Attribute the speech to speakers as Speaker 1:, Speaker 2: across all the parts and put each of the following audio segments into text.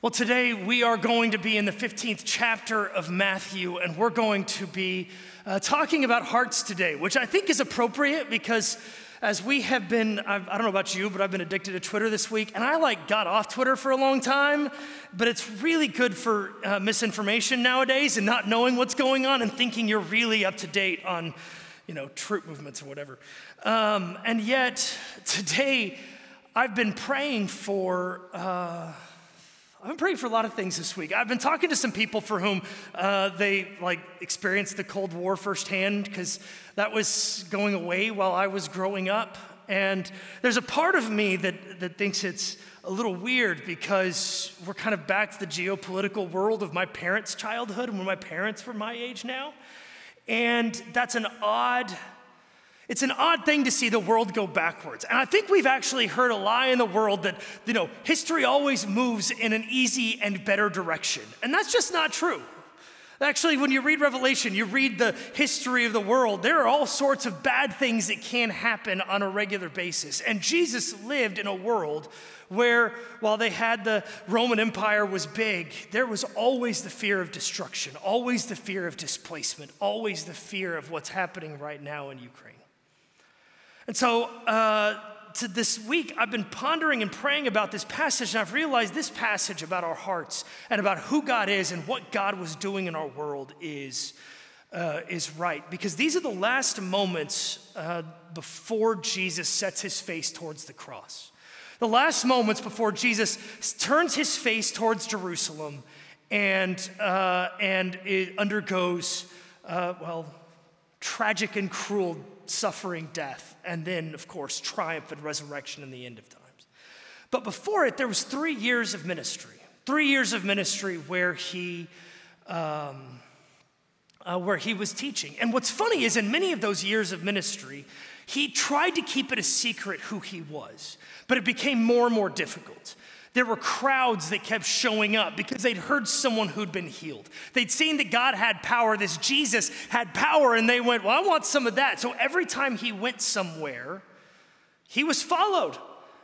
Speaker 1: Well, today we are going to be in the 15th chapter of Matthew, and we're going to be uh, talking about hearts today, which I think is appropriate because as we have been, I've, I do not know about you, but I've been addicted to Twitter this week, and I like got off Twitter for a long time, but it's really good for uh, misinformation nowadays and not knowing what's going on and thinking you're really up to date on, you know, troop movements or whatever. Um, and yet, today, I've been praying for. Uh, I've been praying for a lot of things this week. I've been talking to some people for whom uh, they like experienced the Cold War firsthand because that was going away while I was growing up. And there's a part of me that, that thinks it's a little weird because we're kind of back to the geopolitical world of my parents' childhood when my parents were my age now. And that's an odd it's an odd thing to see the world go backwards. And I think we've actually heard a lie in the world that, you know, history always moves in an easy and better direction. And that's just not true. Actually, when you read Revelation, you read the history of the world, there are all sorts of bad things that can happen on a regular basis. And Jesus lived in a world where, while they had the Roman Empire was big, there was always the fear of destruction, always the fear of displacement, always the fear of what's happening right now in Ukraine. And so, uh, to this week, I've been pondering and praying about this passage, and I've realized this passage about our hearts and about who God is and what God was doing in our world is, uh, is right. Because these are the last moments uh, before Jesus sets his face towards the cross. The last moments before Jesus turns his face towards Jerusalem and, uh, and it undergoes, uh, well, tragic and cruel suffering, death, and then, of course, triumph and resurrection in the end of times. But before it, there was three years of ministry. Three years of ministry where he, um, uh, where he was teaching. And what's funny is, in many of those years of ministry, he tried to keep it a secret who he was, but it became more and more difficult. There were crowds that kept showing up because they'd heard someone who'd been healed. They'd seen that God had power, this Jesus had power, and they went, Well, I want some of that. So every time he went somewhere, he was followed.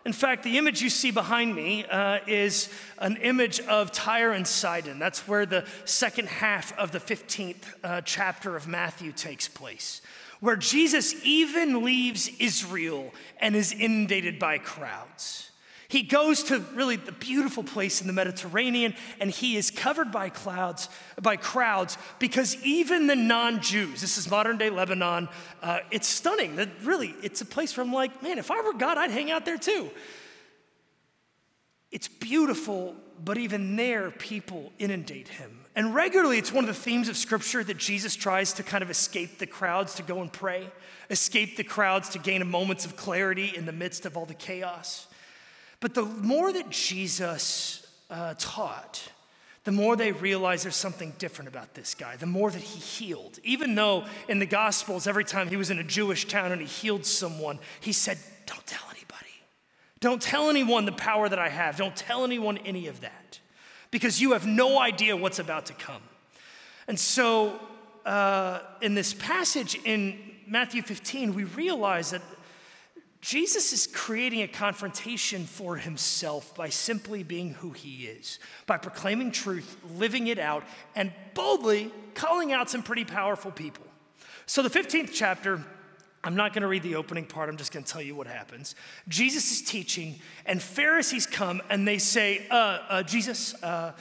Speaker 1: In fact, the image you see behind me uh, is an image of Tyre and Sidon. That's where the second half of the 15th uh, chapter of Matthew takes place, where Jesus even leaves Israel and is inundated by crowds. He goes to really the beautiful place in the Mediterranean and he is covered by clouds, by crowds, because even the non-Jews, this is modern day Lebanon, uh, it's stunning. That really, it's a place where I'm like, man, if I were God, I'd hang out there too. It's beautiful, but even there, people inundate him. And regularly, it's one of the themes of Scripture that Jesus tries to kind of escape the crowds to go and pray, escape the crowds to gain a moments of clarity in the midst of all the chaos. But the more that Jesus uh, taught, the more they realized there's something different about this guy, the more that he healed. Even though in the Gospels, every time he was in a Jewish town and he healed someone, he said, Don't tell anybody. Don't tell anyone the power that I have. Don't tell anyone any of that because you have no idea what's about to come. And so, uh, in this passage in Matthew 15, we realize that Jesus is creating a confrontation for himself by simply being who he is, by proclaiming truth, living it out, and boldly calling out some pretty powerful people. So, the 15th chapter, I'm not going to read the opening part, I'm just going to tell you what happens. Jesus is teaching, and Pharisees come and they say, uh, uh, Jesus, uh,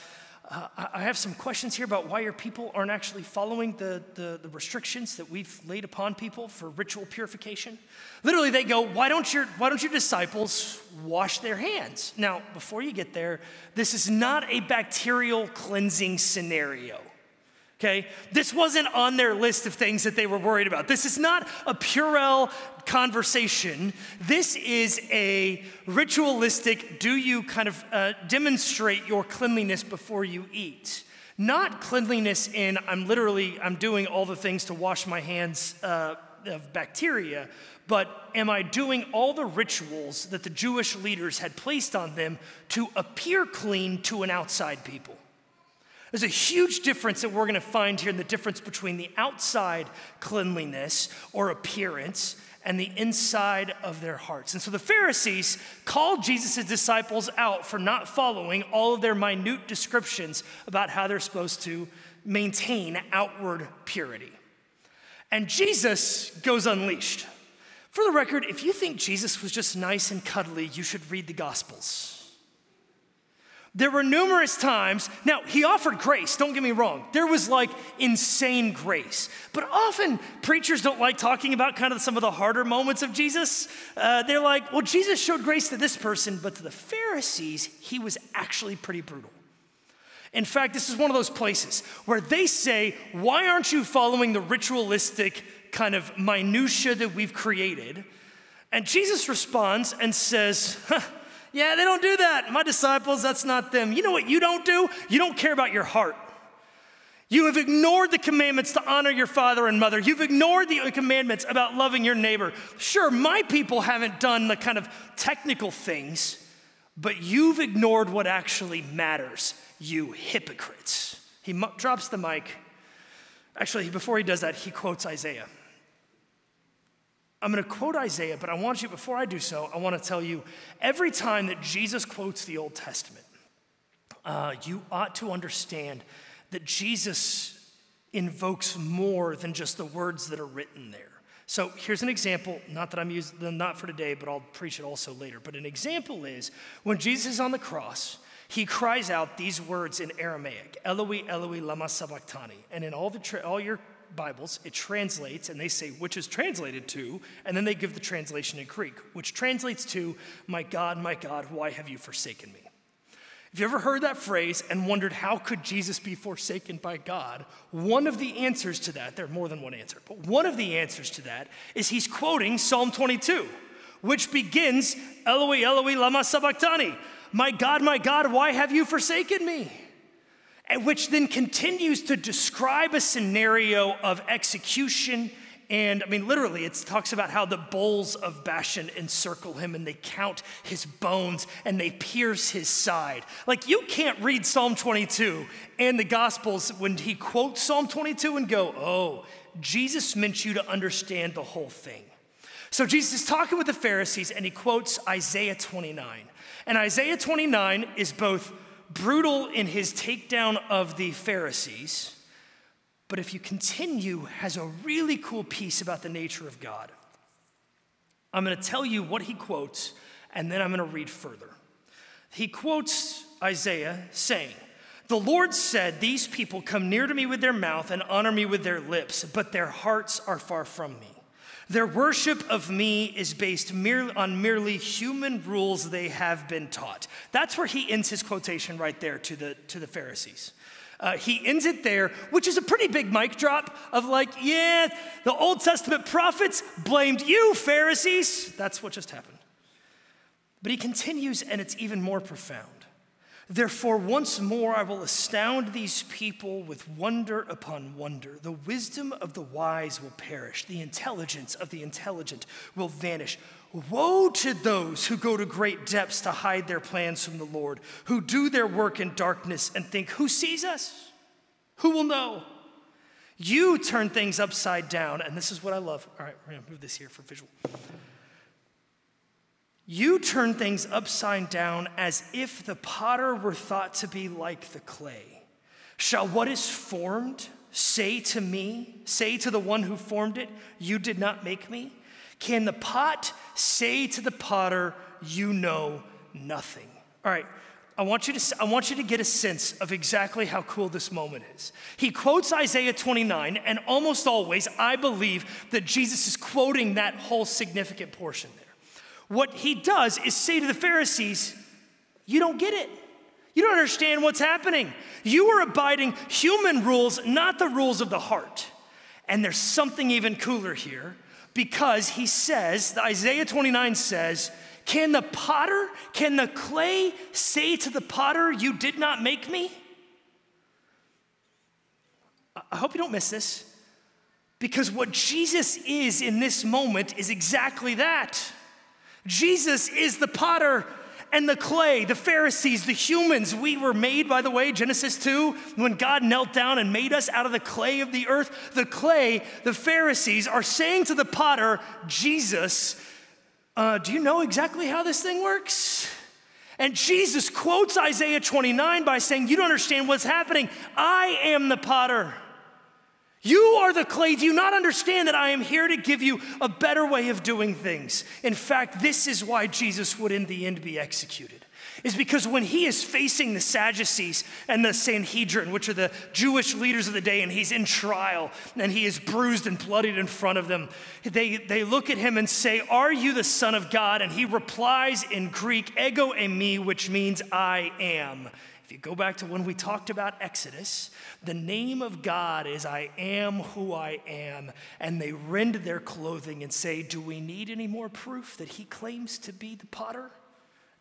Speaker 1: uh, I have some questions here about why your people aren't actually following the, the, the, restrictions that we've laid upon people for ritual purification. Literally, they go, why don't, your, why don't your disciples wash their hands? Now, before you get there, this is not a bacterial cleansing scenario okay? This wasn't on their list of things that they were worried about. This is not a Purell conversation. This is a ritualistic, do you kind of uh, demonstrate your cleanliness before you eat? Not cleanliness in, I'm literally, I'm doing all the things to wash my hands uh, of bacteria, but am I doing all the rituals that the Jewish leaders had placed on them to appear clean to an outside people? There's a huge difference that we're going to find here in the difference between the outside cleanliness or appearance and the inside of their hearts. And so the Pharisees called Jesus' disciples out for not following all of their minute descriptions about how they're supposed to maintain outward purity. And Jesus goes unleashed. For the record, if you think Jesus was just nice and cuddly, you should read the Gospels. There were numerous times, now he offered grace, don't get me wrong. There was like insane grace. But often preachers don't like talking about kind of some of the harder moments of Jesus. Uh, they're like, well, Jesus showed grace to this person, but to the Pharisees, he was actually pretty brutal. In fact, this is one of those places where they say, why aren't you following the ritualistic kind of minutia that we've created? And Jesus responds and says, huh, yeah, they don't do that. My disciples, that's not them. You know what you don't do? You don't care about your heart. You have ignored the commandments to honor your father and mother. You've ignored the commandments about loving your neighbor. Sure, my people haven't done the kind of technical things, but you've ignored what actually matters, you hypocrites. He drops the mic. Actually, before he does that, he quotes Isaiah. I'm going to quote Isaiah, but I want you, before I do so, I want to tell you every time that Jesus quotes the Old Testament, uh, you ought to understand that Jesus invokes more than just the words that are written there. So here's an example, not that I'm using, them, not for today, but I'll preach it also later. But an example is when Jesus is on the cross, he cries out these words in Aramaic, Eloi, Eloi, lama sabachthani. And in all, the all your Bibles, it translates, and they say which is translated to, and then they give the translation in Greek, which translates to, My God, my God, why have you forsaken me? If you ever heard that phrase and wondered how could Jesus be forsaken by God, one of the answers to that, there are more than one answer, but one of the answers to that is he's quoting Psalm 22, which begins, Eloi, Eloi, lama sabachthani. My God, my God, why have you forsaken me? Which then continues to describe a scenario of execution. And I mean, literally, it talks about how the bulls of Bashan encircle him and they count his bones and they pierce his side. Like, you can't read Psalm 22 and the Gospels when he quotes Psalm 22 and go, oh, Jesus meant you to understand the whole thing. So, Jesus is talking with the Pharisees and he quotes Isaiah 29. And Isaiah 29 is both brutal in his takedown of the Pharisees, but if you continue, has a really cool piece about the nature of God. I'm going to tell you what he quotes, and then I'm going to read further. He quotes Isaiah saying, The Lord said, These people come near to me with their mouth and honor me with their lips, but their hearts are far from me. Their worship of me is based merely on merely human rules they have been taught. That's where he ends his quotation right there to the, to the Pharisees. Uh, he ends it there, which is a pretty big mic drop of like, yeah, the Old Testament prophets blamed you, Pharisees. That's what just happened. But he continues, and it's even more profound. Therefore, once more I will astound these people with wonder upon wonder. The wisdom of the wise will perish, the intelligence of the intelligent will vanish. Woe to those who go to great depths to hide their plans from the Lord, who do their work in darkness and think, Who sees us? Who will know? You turn things upside down, and this is what I love. All right, we're gonna move this here for visual. You turn things upside down as if the potter were thought to be like the clay. Shall what is formed say to me, say to the one who formed it, You did not make me? Can the pot say to the potter, You know nothing? All right. I want, you to, I want you to get a sense of exactly how cool this moment is. He quotes Isaiah 29, and almost always, I believe that Jesus is quoting that whole significant portion. What he does is say to the Pharisees, You don't get it. You don't understand what's happening. You are abiding human rules, not the rules of the heart. And there's something even cooler here because he says, the Isaiah 29 says, Can the potter, can the clay say to the potter, You did not make me? I hope you don't miss this because what Jesus is in this moment is exactly that. Jesus is the potter, and the clay, the Pharisees, the humans. We were made, by the way, Genesis 2, when God knelt down and made us out of the clay of the earth. The clay, the Pharisees, are saying to the potter, Jesus, uh, do you know exactly how this thing works? And Jesus quotes Isaiah 29 by saying, You don't understand what's happening. I am the potter. You are the clay. Do you not understand that I am here to give you a better way of doing things? In fact, this is why Jesus would in the end be executed. Is because when he is facing the Sadducees and the Sanhedrin, which are the Jewish leaders of the day, and he's in trial and he is bruised and bloodied in front of them, they, they look at him and say, Are you the Son of God? And he replies in Greek, Ego eimi, which means I am. If you go back to when we talked about Exodus, the name of God is I am who I am. And they rend their clothing and say, Do we need any more proof that he claims to be the potter?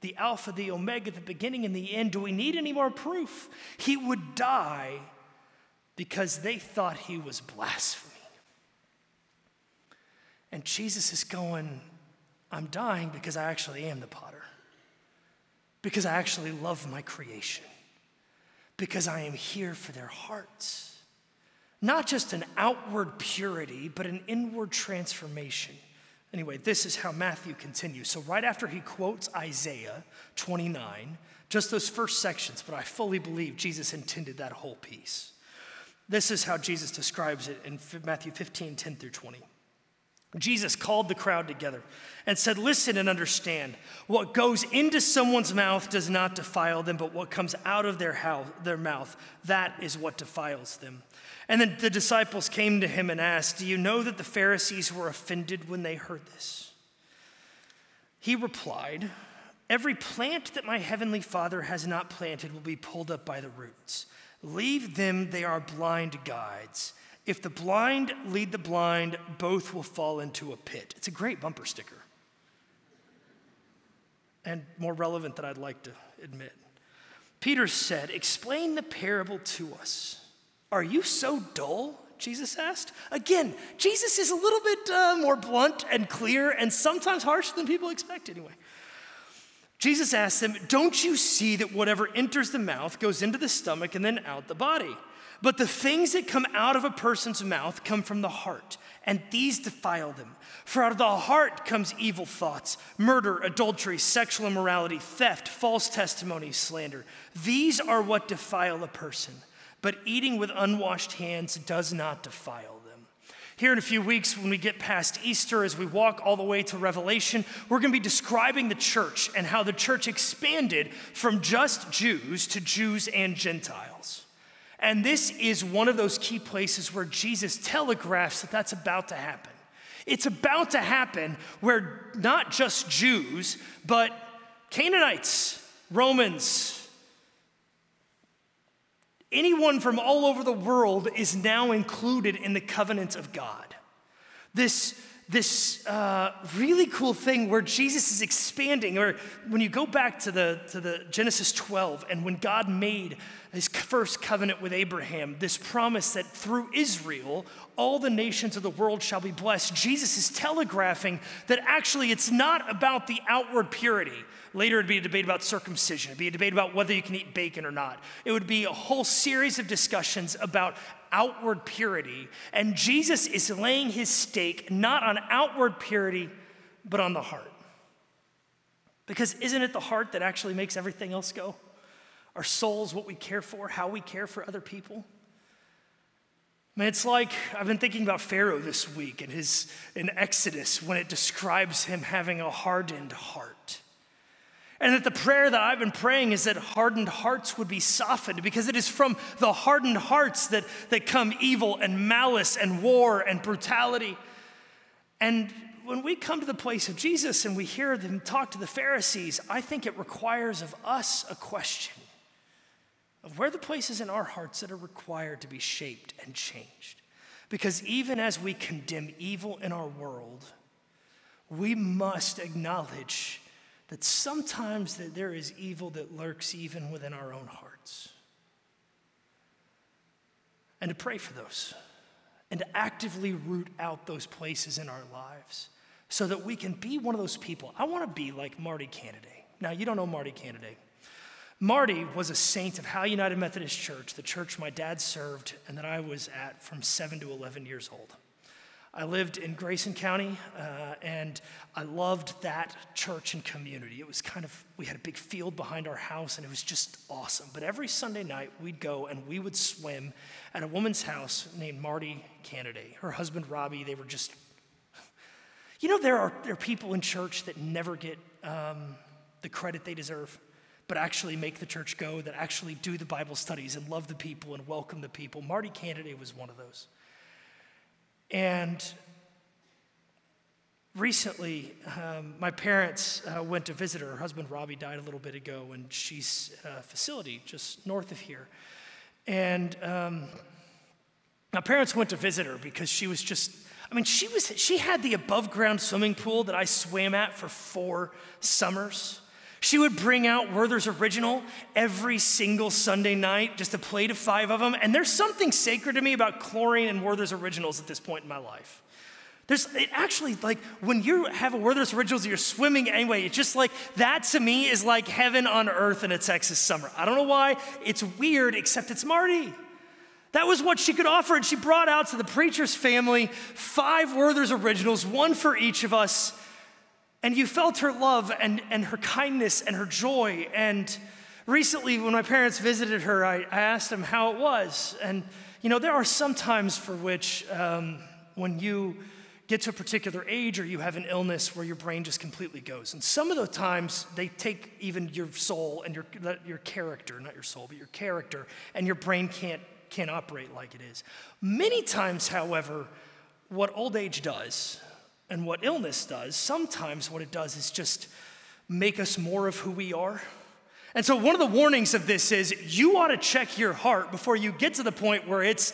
Speaker 1: The Alpha, the Omega, the beginning and the end. Do we need any more proof? He would die because they thought he was blasphemy. And Jesus is going, I'm dying because I actually am the potter, because I actually love my creation because I am here for their hearts. Not just an outward purity, but an inward transformation. Anyway, this is how Matthew continues. So, right after he quotes Isaiah 29, just those first sections, but I fully believe Jesus intended that whole piece. This is how Jesus describes it in Matthew 15, 10 through 20. Jesus called the crowd together and said, Listen and understand. What goes into someone's mouth does not defile them, but what comes out of their, house, their mouth, that is what defiles them. And then the disciples came to him and asked, Do you know that the Pharisees were offended when they heard this? He replied, Every plant that my heavenly Father has not planted will be pulled up by the roots. Leave them, they are blind guides. If the blind lead the blind, both will fall into a pit. It's a great bumper sticker. And more relevant than I'd like to admit. Peter said, Explain the parable to us. Are you so dull? Jesus asked. Again, Jesus is a little bit uh, more blunt and clear and sometimes harsh than people expect, anyway. Jesus asked them, Don't you see that whatever enters the mouth goes into the stomach and then out the body? But the things that come out of a person's mouth come from the heart, and these defile them. For out of the heart comes evil thoughts, murder, adultery, sexual immorality, theft, false testimony, slander. These are what defile a person, but eating with unwashed hands does not defile them. Here in a few weeks, when we get past Easter, as we walk all the way to Revelation, we're going to be describing the church and how the church expanded from just Jews to Jews and Gentiles. And this is one of those key places where Jesus telegraphs that that's about to happen. It's about to happen where not just Jews, but Canaanites, Romans, anyone from all over the world is now included in the covenant of God. This this uh, really cool thing where Jesus is expanding, or when you go back to the, to the Genesis 12, and when God made his first covenant with Abraham, this promise that through Israel, all the nations of the world shall be blessed, Jesus is telegraphing that actually it's not about the outward purity. Later, it'd be a debate about circumcision. It'd be a debate about whether you can eat bacon or not. It would be a whole series of discussions about outward purity. And Jesus is laying his stake not on outward purity, but on the heart. Because isn't it the heart that actually makes everything else go? Our souls, what we care for, how we care for other people. I mean, it's like I've been thinking about Pharaoh this week and his in Exodus when it describes him having a hardened heart. And that the prayer that I've been praying is that hardened hearts would be softened because it is from the hardened hearts that, that come evil and malice and war and brutality. And when we come to the place of Jesus and we hear them talk to the Pharisees, I think it requires of us a question of where the places in our hearts that are required to be shaped and changed. Because even as we condemn evil in our world, we must acknowledge that sometimes that there is evil that lurks even within our own hearts. And to pray for those and to actively root out those places in our lives so that we can be one of those people. I want to be like Marty Canaday. Now, you don't know Marty Canaday. Marty was a saint of Howe United Methodist Church, the church my dad served and that I was at from 7 to 11 years old. I lived in Grayson County, uh, and I loved that church and community. It was kind of, we had a big field behind our house, and it was just awesome. But every Sunday night, we'd go and we would swim at a woman's house named Marty Canaday. Her husband, Robbie, they were just, you know, there are, there are people in church that never get um, the credit they deserve but actually make the church go, that actually do the Bible studies and love the people and welcome the people. Marty Canaday was one of those. And recently, um, my parents uh, went to visit her. Her husband, Robbie, died a little bit ago, and she's at a facility just north of here. And um, my parents went to visit her because she was just, I mean, she, was, she had the above ground swimming pool that I swam at for four summers. She would bring out Werther's Original every single Sunday night, just a plate of five of them. And there's something sacred to me about chlorine and Werther's Originals at this point in my life. There's it actually like when you have a Werther's Originals, you're swimming anyway. It's just like that to me is like heaven on earth in a Texas summer. I don't know why. It's weird, except it's Marty. That was what she could offer, and she brought out to the preacher's family five Werther's Originals, one for each of us. And you felt her love and, and her kindness and her joy. And recently, when my parents visited her, I, I asked them how it was. And, you know, there are some times for which um, when you get to a particular age or you have an illness where your brain just completely goes. And some of the times they take even your soul and your, your character, not your soul, but your character, and your brain can't, can't operate like it is. Many times, however, what old age does and what illness does, sometimes what it does is just make us more of who we are. And so, one of the warnings of this is you ought to check your heart before you get to the point where it's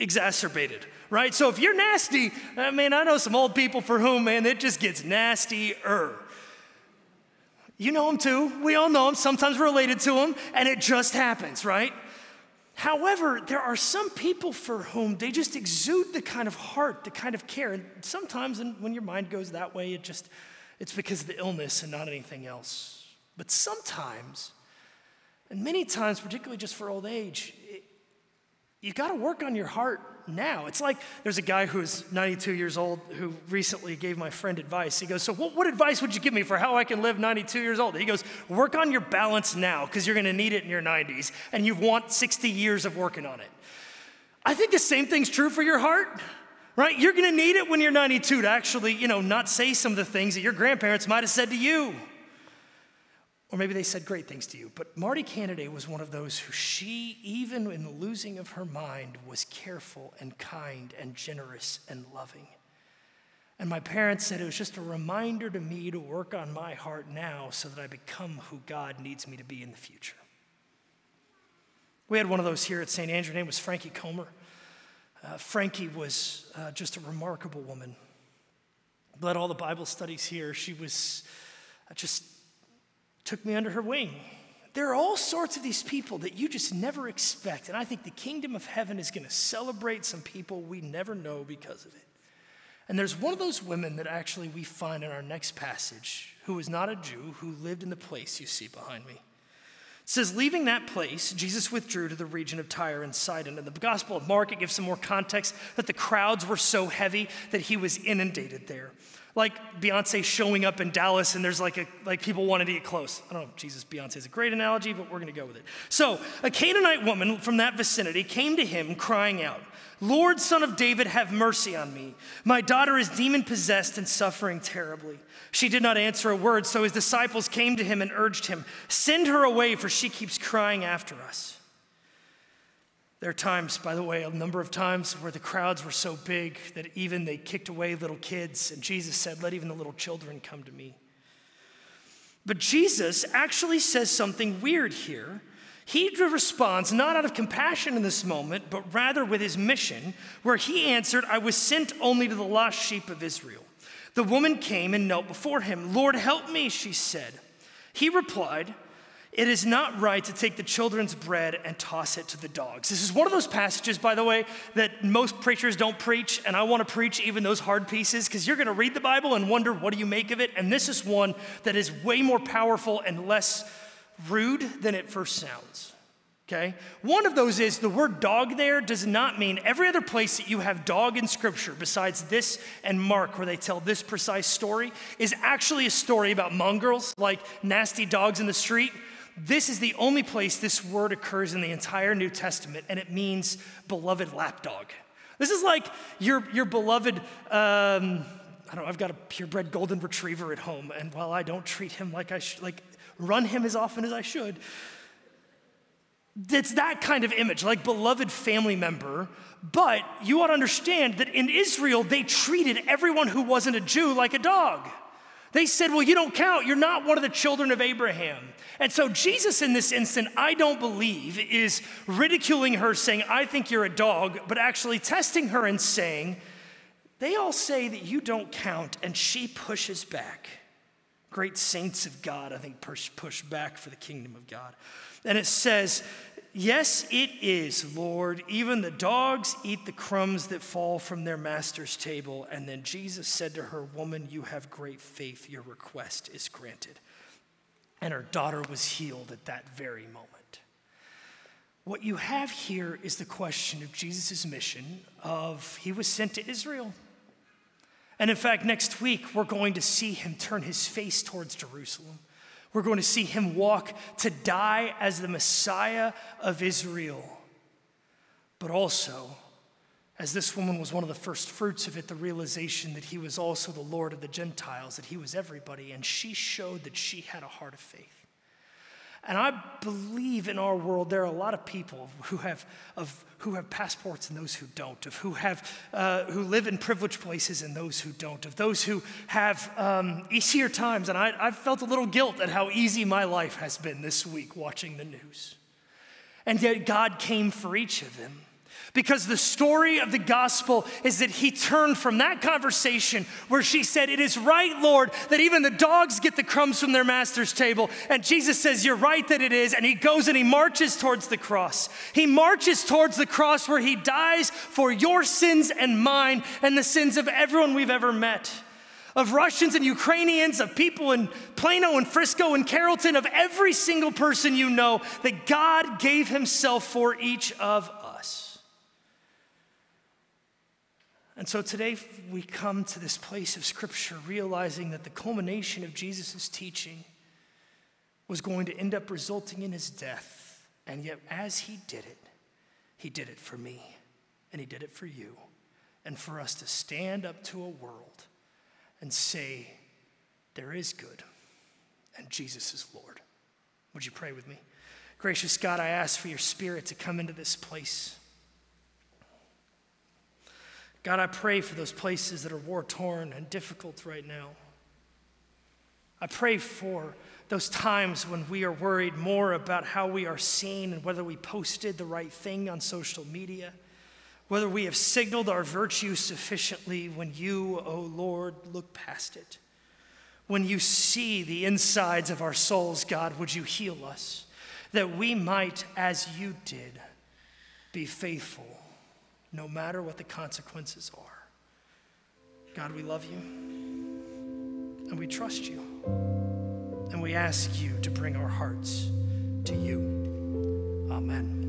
Speaker 1: exacerbated, right? So, if you're nasty, uh, I mean, I know some old people for whom, man, it just gets nastier. You know them too. We all know them. Sometimes related to them, and it just happens, right? However, there are some people for whom they just exude the kind of heart, the kind of care. And sometimes when your mind goes that way, it just it's because of the illness and not anything else. But sometimes, and many times, particularly just for old age, it, you got to work on your heart now. It's like there's a guy who's 92 years old who recently gave my friend advice. He goes, So, what, what advice would you give me for how I can live 92 years old? He goes, Work on your balance now because you're going to need it in your 90s and you want 60 years of working on it. I think the same thing's true for your heart. Right? You're going to need it when you're 92 to actually, you know, not say some of the things that your grandparents might have said to you. Or maybe they said great things to you. But Marty Canaday was one of those who she, even in the losing of her mind, was careful and kind and generous and loving. And my parents said it was just a reminder to me to work on my heart now so that I become who God needs me to be in the future. We had one of those here at St. Andrew. Her name was Frankie Comer. Uh, Frankie was uh, just a remarkable woman. Led all the Bible studies here. She was uh, just took me under her wing. There are all sorts of these people that you just never expect. And I think the kingdom of heaven is going to celebrate some people we never know because of it. And there's one of those women that actually we find in our next passage who was not a Jew, who lived in the place you see behind me. It says, leaving that place, Jesus withdrew to the region of Tyre and Sidon. And the Gospel of Mark, it gives some more context that the crowds were so heavy that he was inundated there like Beyonce showing up in Dallas and there's like a, like people wanted to get close. I don't know, if Jesus, Beyonce is a great analogy, but we're going to go with it. So, a Canaanite woman from that vicinity came to him crying out, Lord, son of David, have mercy on me. My daughter is demon possessed and suffering terribly. She did not answer a word, so his disciples came to him and urged him, Send her away, for she keeps crying after us. There are times, by the way, a number of times where the crowds were so big that even they kicked away little kids, and Jesus said, Let even the little children come to me. But Jesus actually says something weird here. He responds not out of compassion in this moment, but rather with his mission, where he answered, I was sent only to the lost sheep of Israel. The woman came and knelt before him. Lord, help me, she said. He replied, It is not right to take the children's bread and toss it to the dogs. This is one of those passages, by the way, that most preachers don't preach, and I want to preach even those hard pieces because you're going to read the Bible and wonder, what do you make of it? And this is one that is way more powerful and less rude than it first sounds. Okay? One of those is the word dog there does not mean every other place that you have dog in scripture besides this and Mark, where they tell this precise story, is actually a story about mongrels, like nasty dogs in the street. This is the only place this word occurs in the entire New Testament, and it means beloved lapdog. This is like your, your beloved, um, I don't know, I've got a purebred golden retriever at home, and while I don't treat him like I should, like run him as often as I should, it's that kind of image, like beloved family member. But you ought to understand that in Israel, they treated everyone who wasn't a Jew like a dog. They said, Well, you don't count. You're not one of the children of Abraham. And so, Jesus, in this instant, I don't believe, is ridiculing her, saying, I think you're a dog, but actually testing her and saying, They all say that you don't count, and she pushes back. Great saints of God, I think, push, push back for the kingdom of God. And it says, Yes, it is, Lord. Even the dogs eat the crumbs that fall from their master's table. And then Jesus said to her, Woman, you have great faith. Your request is granted. And her daughter was healed at that very moment. What you have here is the question of Jesus' mission of he was sent to Israel. And in fact, next week, we're going to see him turn his face towards Jerusalem. We're going to see him walk to die as the Messiah of Israel. But also, as this woman was one of the first fruits of it, the realization that he was also the Lord of the Gentiles, that he was everybody, and she showed that she had a heart of faith. And I believe in our world there are a lot of people who have, of, who have passports and those who don't, of who, have, uh, who live in privileged places and those who don't, of those who have um, easier times. And I, I've felt a little guilt at how easy my life has been this week watching the news. And yet God came for each of them. Because the story of the gospel is that he turned from that conversation where she said, It is right, Lord, that even the dogs get the crumbs from their master's table. And Jesus says, You're right that it is. And he goes and he marches towards the cross. He marches towards the cross where he dies for your sins and mine and the sins of everyone we've ever met. Of Russians and Ukrainians, of people in Plano and Frisco and Carrollton, of every single person you know, that God gave himself for each of And so today we come to this place of Scripture realizing that the culmination of Jesus' teaching was going to end up resulting in his death. And yet, as he did it, he did it for me, and he did it for you, and for us to stand up to a world and say, There is good, and Jesus is Lord. Would you pray with me? Gracious God, I ask for your spirit to come into this place. God, I pray for those places that are war torn and difficult right now. I pray for those times when we are worried more about how we are seen and whether we posted the right thing on social media, whether we have signaled our virtue sufficiently when you, O oh Lord, look past it. When you see the insides of our souls, God, would you heal us that we might, as you did, be faithful no matter what the consequences are. God, we love you and we trust you. And we ask you to bring our hearts to you. Amen.